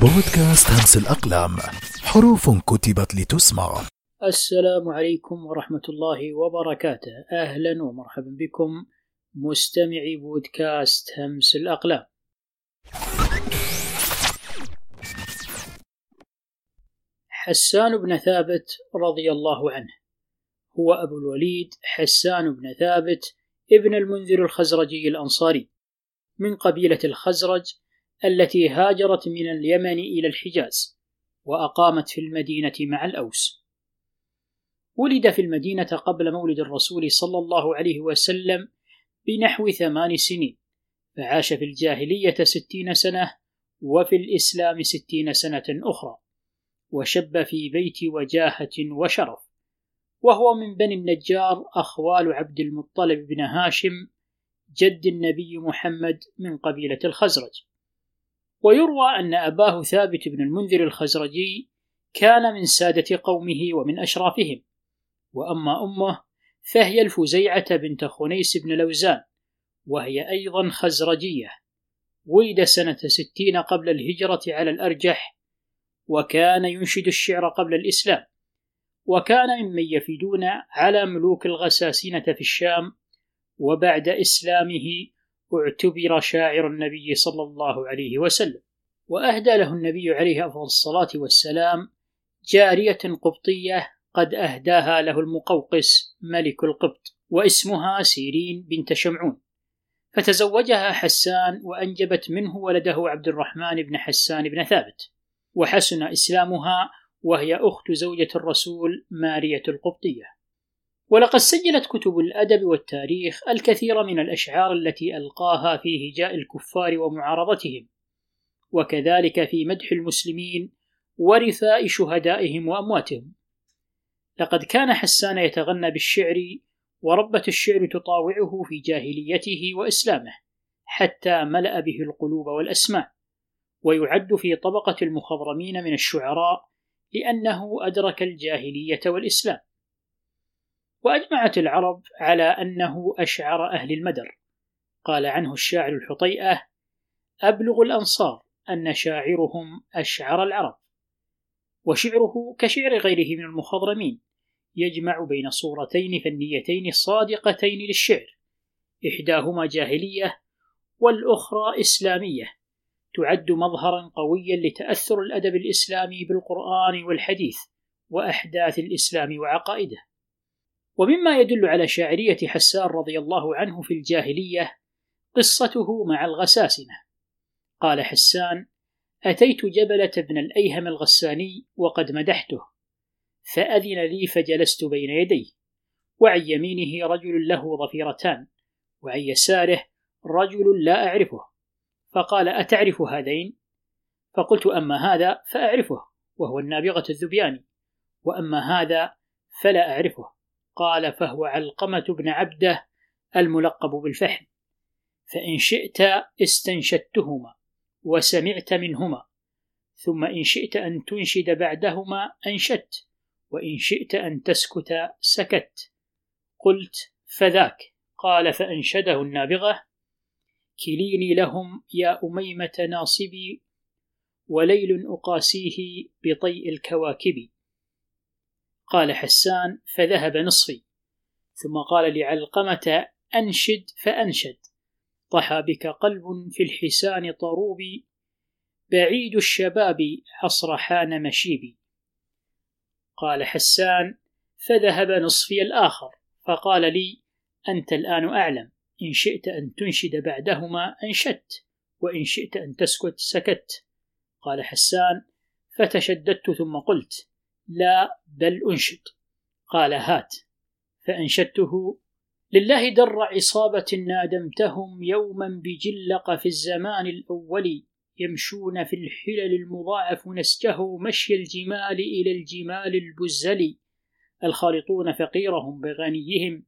بودكاست همس الأقلام. حروف كتبت لتسمع. السلام عليكم ورحمة الله وبركاته. أهلا ومرحبا بكم مستمعي بودكاست همس الأقلام. حسان بن ثابت رضي الله عنه. هو أبو الوليد حسان بن ثابت ابن المنذر الخزرجي الأنصاري. من قبيلة الخزرج التي هاجرت من اليمن إلى الحجاز وأقامت في المدينة مع الأوس. ولد في المدينة قبل مولد الرسول صلى الله عليه وسلم بنحو ثمان سنين فعاش في الجاهلية ستين سنة وفي الإسلام ستين سنة أخرى وشب في بيت وجاهة وشرف وهو من بني النجار أخوال عبد المطلب بن هاشم جد النبي محمد من قبيلة الخزرج. ويروى أن أباه ثابت بن المنذر الخزرجي كان من سادة قومه ومن أشرافهم. وأما أمه فهي الفزيعة بنت خنيس بن لوزان وهي أيضا خزرجية. ولد سنة ستين قبل الهجرة على الأرجح وكان ينشد الشعر قبل الإسلام. وكان ممن يفيدون على ملوك الغساسنة في الشام وبعد إسلامه اعتبر شاعر النبي صلى الله عليه وسلم وأهدى له النبي عليه أفضل الصلاة والسلام جارية قبطية قد أهداها له المقوقس ملك القبط واسمها سيرين بنت شمعون. فتزوجها حسان وأنجبت منه ولده عبد الرحمن بن حسان بن ثابت. وحسن إسلامها وهي أخت زوجة الرسول مارية القبطية. ولقد سجلت كتب الأدب والتاريخ الكثير من الأشعار التي ألقاها في هجاء الكفار ومعارضتهم وكذلك في مدح المسلمين ورثاء شهدائهم وأمواتهم. لقد كان حسان يتغنى بالشعر وربة الشعر تطاوعه في جاهليته وإسلامه حتى ملأ به القلوب والأسماع ويعد في طبقة المخضرمين من الشعراء لأنه أدرك الجاهلية والإسلام. وأجمعت العرب على أنه أشعر أهل المدر. قال عنه الشاعر الحطيئة أبلغ الأنصار أن شاعرهم أشعر العرب. وشعره كشعر غيره من المخضرمين يجمع بين صورتين فنيتين صادقتين للشعر إحداهما جاهلية والأخرى إسلامية تعد مظهرا قويا لتأثر الأدب الإسلامي بالقرآن والحديث وأحداث الإسلام وعقائده. ومما يدل على شاعرية حسان رضي الله عنه في الجاهلية قصته مع الغساسنة قال حسان أتيت جبلة بن الأيهم الغساني وقد مدحته فأذن لي فجلست بين يديه وعن يمينه رجل له ظفيرتان وعن يساره رجل لا أعرفه فقال أتعرف هذين؟ فقلت أما هذا فأعرفه وهو النابغة الذبياني وأما هذا فلا أعرفه قال فهو علقمة بن عبده الملقب بالفحم فإن شئت استنشدتهما وسمعت منهما ثم إن شئت أن تنشد بعدهما أنشدت وإن شئت أن تسكت سكت. قلت فذاك. قال فأنشده النابغة. كليني لهم يا أميمة ناصبي وليل أقاسيه بطيء الكواكب. قال حسان فذهب نصفي. ثم قال لعلقمة أنشد فأنشد. طحى بك قلب في الحسان طروبي. بعيد الشباب حصرحان مشيبي. قال حسان فذهب نصفي الآخر. فقال لي أنت الآن أعلم. إن شئت أن تنشد بعدهما أنشدت وإن شئت أن تسكت سكت. قال حسان فتشددت ثم قلت لا بل أنشد. قال هات. فأنشدته. لله در عصابة نادمتهم يوما بجلق في الزمان الأول يمشون في الحلل المضاعف نسجه مشي الجمال إلى الجمال البزل. الخالطون فقيرهم بغنيهم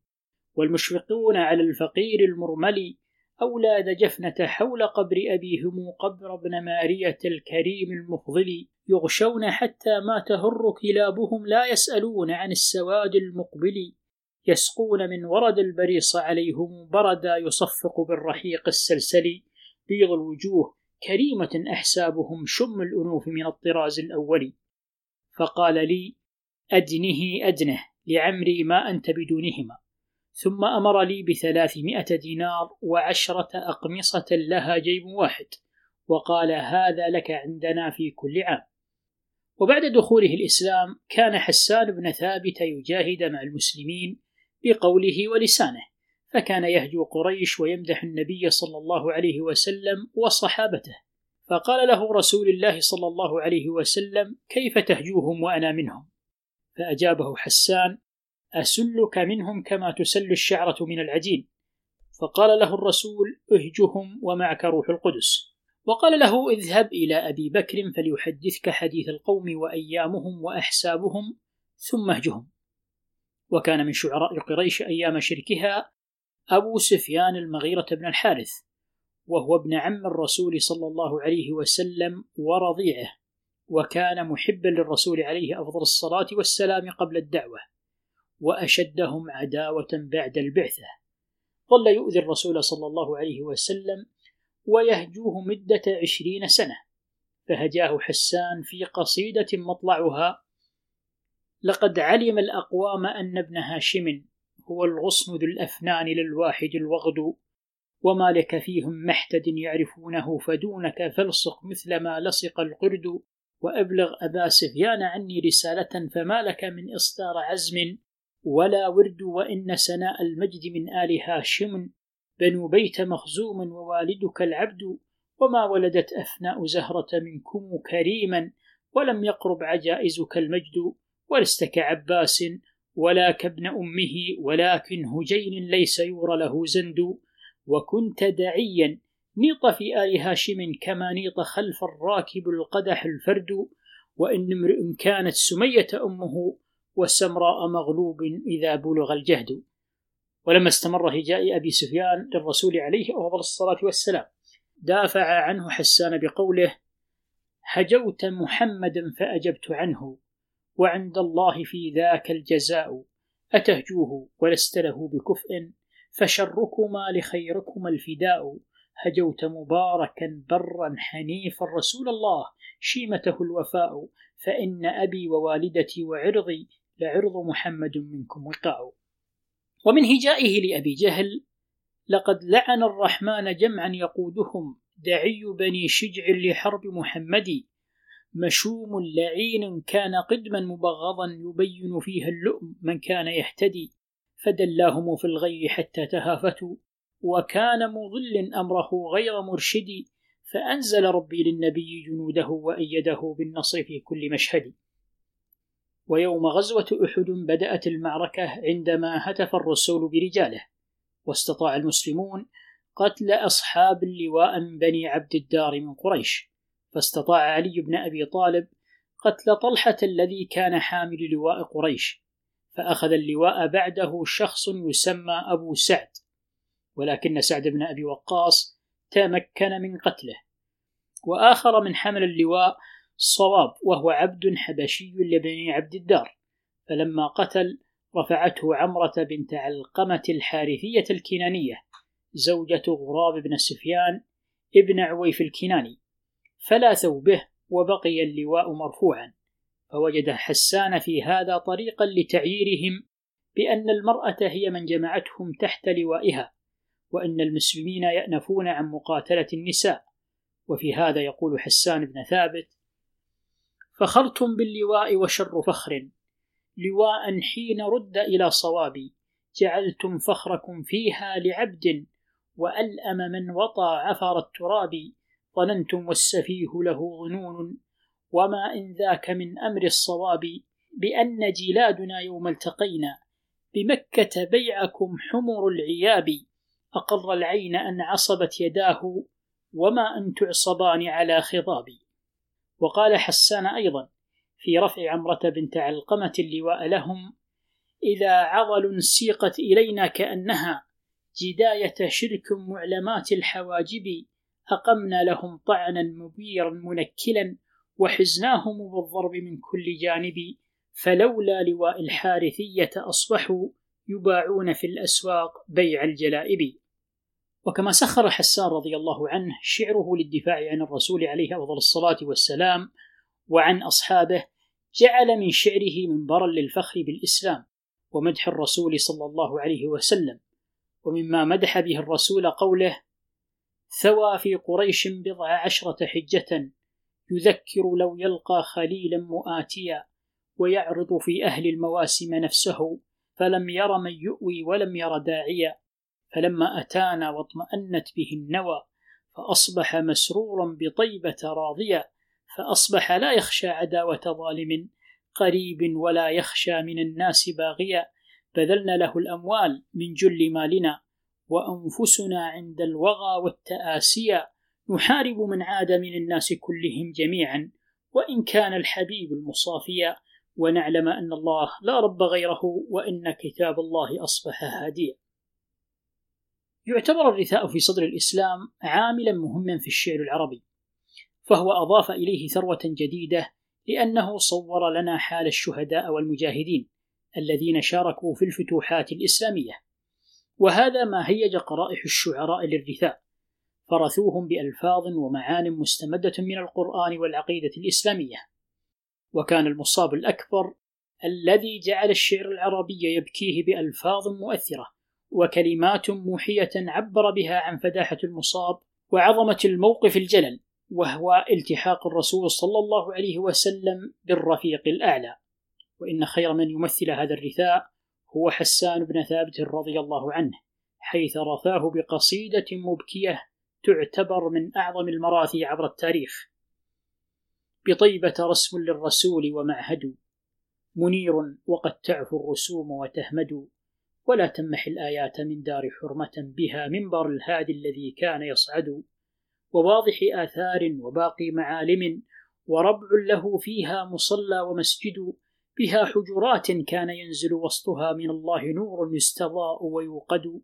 والمشفقون على الفقير المرمل. أولاد جفنة حول قبر أبيهم قبر ابن مارية الكريم المفضل. يغشون حتى ما تهر كلابهم لا يسألون عن السواد المقبل يسقون من ورد البريص عليهم بردا يصفق بالرحيق السلسل. بيض الوجوه كريمة أحسابهم شم الأنوف من الطراز الأول. فقال لي أدنه أدنه لعمري ما أنت بدونهما. ثم أمر لي بثلاثمائة دينار وعشرة أقمصة لها جيب واحد. وقال هذا لك عندنا في كل عام. وبعد دخوله الإسلام كان حسان بن ثابت يجاهد مع المسلمين بقوله ولسانه فكان يهجو قريش ويمدح النبي صلى الله عليه وسلم وصحابته فقال له رسول الله صلى الله عليه وسلم كيف تهجوهم وأنا منهم؟ فأجابه حسان أسلك منهم كما تسل الشعرة من العجين. فقال له الرسول اهجهم ومعك روح القدس. وقال له اذهب إلى أبي بكر فليحدثك حديث القوم وأيامهم وأحسابهم ثم اهجهم. وكان من شعراء قريش أيام شركها أبو سفيان المغيرة بن الحارث وهو ابن عم الرسول صلى الله عليه وسلم ورضيعه وكان محبا للرسول عليه أفضل الصلاة والسلام قبل الدعوة وأشدهم عداوة بعد البعثة. ظل يؤذي الرسول صلى الله عليه وسلم ويهجوه مدة عشرين سنة. فهجاه حسان في قصيدة مطلعها لقد علم الأقوام أن ابن هاشم هو الغصن ذو الأفنان للواحد الوغد وما لك فيهم محتد يعرفونه فدونك فالصق مثل ما لصق القرد وأبلغ أبا سفيان عني رسالة فما لك من إصدار عزم ولا ورد وإن سناء المجد من آل هاشم بنو بيت مخزوم ووالدك العبد وما ولدت أفناء زهرة منكم كريما ولم يقرب عجائزك المجد ولست كعباس ولا كابن أمه ولكن هجين ليس يرى له زند. وكنت دعيا نيط في آل هاشم كما نيط خلف الراكب القدح الفرد. وإن امرئ كانت سمية أمه والسمراء مغلوب إذا بلغ الجهد. ولما استمر هجاء أبي سفيان للرسول عليه أفضل الصلاة والسلام. دافع عنه حسان بقوله هجوت محمدا فأجبت عنه وعند الله في ذاك الجزاء أتهجوه ولست له بكفء فشركما لخيركما الفداء هجوت مباركا برا حنيفا رسول الله شيمته الوفاء فإن أبي ووالدتي وعرضي لعرض محمد منكم وقاء. ومن هجائه لأبي جهل لقد لعن الرحمن جمعا يقودهم دعي بني شجع لحرب محمد مشوم لعين كان قدما مبغضا يبين فيها اللؤم من كان يهتدي فدلاهم في الغي حتى تهافتوا وكان مضل أمره غير مرشد فأنزل ربي للنبي جنوده وأيده بالنصر في كل مشهد. ويوم غزوة أحد بدأت المعركة عندما هتف الرسول برجاله واستطاع المسلمون قتل أصحاب اللواء من بني عبد الدار من قريش. فاستطاع علي بن أبي طالب قتل طلحة الذي كان حامل لواء قريش فأخذ اللواء بعده شخص يسمى أبو سعد. ولكن سعد بن أبي وقاص تمكن من قتله. وآخر من حمل اللواء صواب وهو عبد حبشي لبني عبد الدار. فلما قتل رفعته عمرة بنت علقمة الحارثية الكنانية زوجة غراب بن سفيان ابن عويف الكناني. فلاثوا به وبقي اللواء مرفوعا. فوجد حسان في هذا طريقا لتعييرهم بأن المرأة هي من جمعتهم تحت لوائها وأن المسلمين يأنفون عن مقاتلة النساء. وفي هذا يقول حسان بن ثابت فخرتم باللواء وشر فخر. لواء حين رد إلى صوابي جعلتم فخركم فيها لعبد وألأم من وطى عفر التراب. ظننتم والسفيه له ظنون وما إن ذاك من أمر الصواب. بأن جلادنا يوم التقينا. بمكة بيعكم حمر العياب. أقر العين أن عصبت يداه. وما أن تعصبان على خضابي وقال حسان أيضا في رفع عمرة بنت علقمة اللواء لهم إذا عضل سيقت إلينا كأنها جداية شرك معلمات الحواجب أقمنا لهم طعنا مبيرا منكلا وحزناهم بالضرب من كل جانب فلولا لواء الحارثية أصبحوا يباعون في الأسواق بيع الجلائب. وكما سخر حسان رضي الله عنه شعره للدفاع عن الرسول عليه أفضل الصلاة والسلام وعن أصحابه جعل من شعره منبرا للفخر بالإسلام ومدح الرسول صلى الله عليه وسلم ومما مدح به الرسول قوله ثوى في قريش بضع عشرة حجة يذكر لو يلقى خليلا مؤاتيا ويعرض في أهل المواسم نفسه فلم ير من يؤوي ولم ير داعيا فلما أتانا واطمأنت به النوى فأصبح مسرورا بطيبة راضيا فأصبح لا يخشى عداوة ظالم قريب ولا يخشى من الناس باغيا بذلنا له الأموال من جل مالنا وأنفسنا عند الوغى والتآسيا نحارب من عاد من الناس كلهم جميعا وإن كان الحبيب المصافيا ونعلم أن الله لا رب غيره وإن كتاب الله أصبح هاديا. يعتبر الرثاء في صدر الإسلام عاملا مهما في الشعر العربي فهو أضاف إليه ثروة جديدة لأنه صور لنا حال الشهداء والمجاهدين الذين شاركوا في الفتوحات الإسلامية وهذا ما هيج قرائح الشعراء للرثاء فرثوهم بألفاظ ومعان مستمدة من القرآن والعقيدة الإسلامية. وكان المصاب الأكبر الذي جعل الشعر العربي يبكيه بألفاظ مؤثرة وكلمات موحية عبر بها عن فداحة المصاب وعظمة الموقف الجلل وهو التحاق الرسول صلى الله عليه وسلم بالرفيق الأعلى. وإن خير من يمثل هذا الرثاء هو حسان بن ثابت رضي الله عنه حيث رثاه بقصيدة مبكية تعتبر من أعظم المراثي عبر التاريخ. بطيبة رسم للرسول ومعهد منير وقد تعفو الرسوم وتهمد. ولا تمح الآيات من دار حرمة بها منبر الهادي الذي كان يصعد وواضح آثار وباقي معالم وربع له فيها مصلى ومسجد بها حجرات كان ينزل وسطها من الله نور يستضاء ويوقد.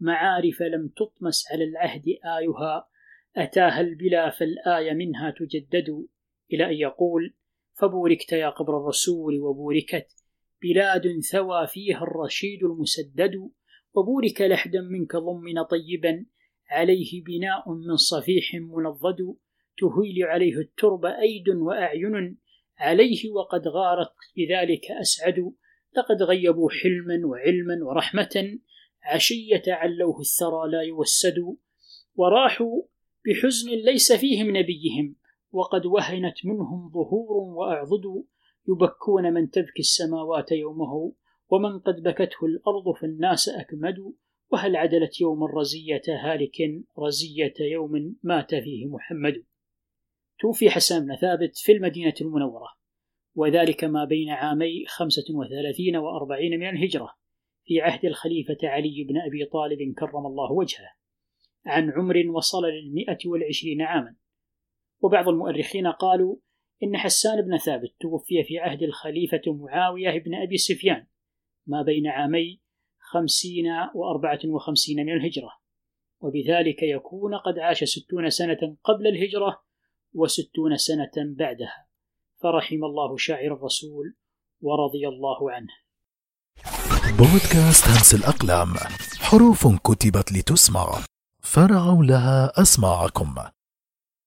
معارف لم تطمس على العهد آيها أتاها البلا فالآية منها تجدد. إلى أن يقول فبوركت يا قبر الرسول وبوركت بلاد ثوى فيها الرشيد المسدد وبورك لحدا منك ضمن طيبا عليه بناء من صفيح منضد تهيل عليه الترب أيد وأعين عليه وقد غارت بذلك أسعد لقد غيبوا حلما وعلما ورحمة عشية علوه الثرى لا يوسد وراحوا بحزن ليس فيهم نبيهم وقد وهنت منهم ظهور وأعضد يبكون من تبكي السماوات يومه ومن قد بكته الأرض فالناس أكمد وهل عدلت يوما رزية هالك رزية يوم مات فيه محمد؟ توفي حسان بن ثابت في المدينة المنورة وذلك ما بين عامي خمسة وثلاثين وأربعين من الهجرة في عهد الخليفة علي بن أبي طالب كرم الله وجهه عن عمر وصل للمئة والعشرين عاما. وبعض المؤرخين قالوا إن حسان بن ثابت توفي في عهد الخليفة معاوية بن أبي سفيان ما بين عامي خمسين وأربعة وخمسين من الهجرة وبذلك يكون قد عاش ستون سنة قبل الهجرة وستون سنة بعدها فرحم الله شاعر الرسول ورضي الله عنه. بودكاست همس الأقلام حروف كتبت لتسمع فرعوا لها أسماعكم.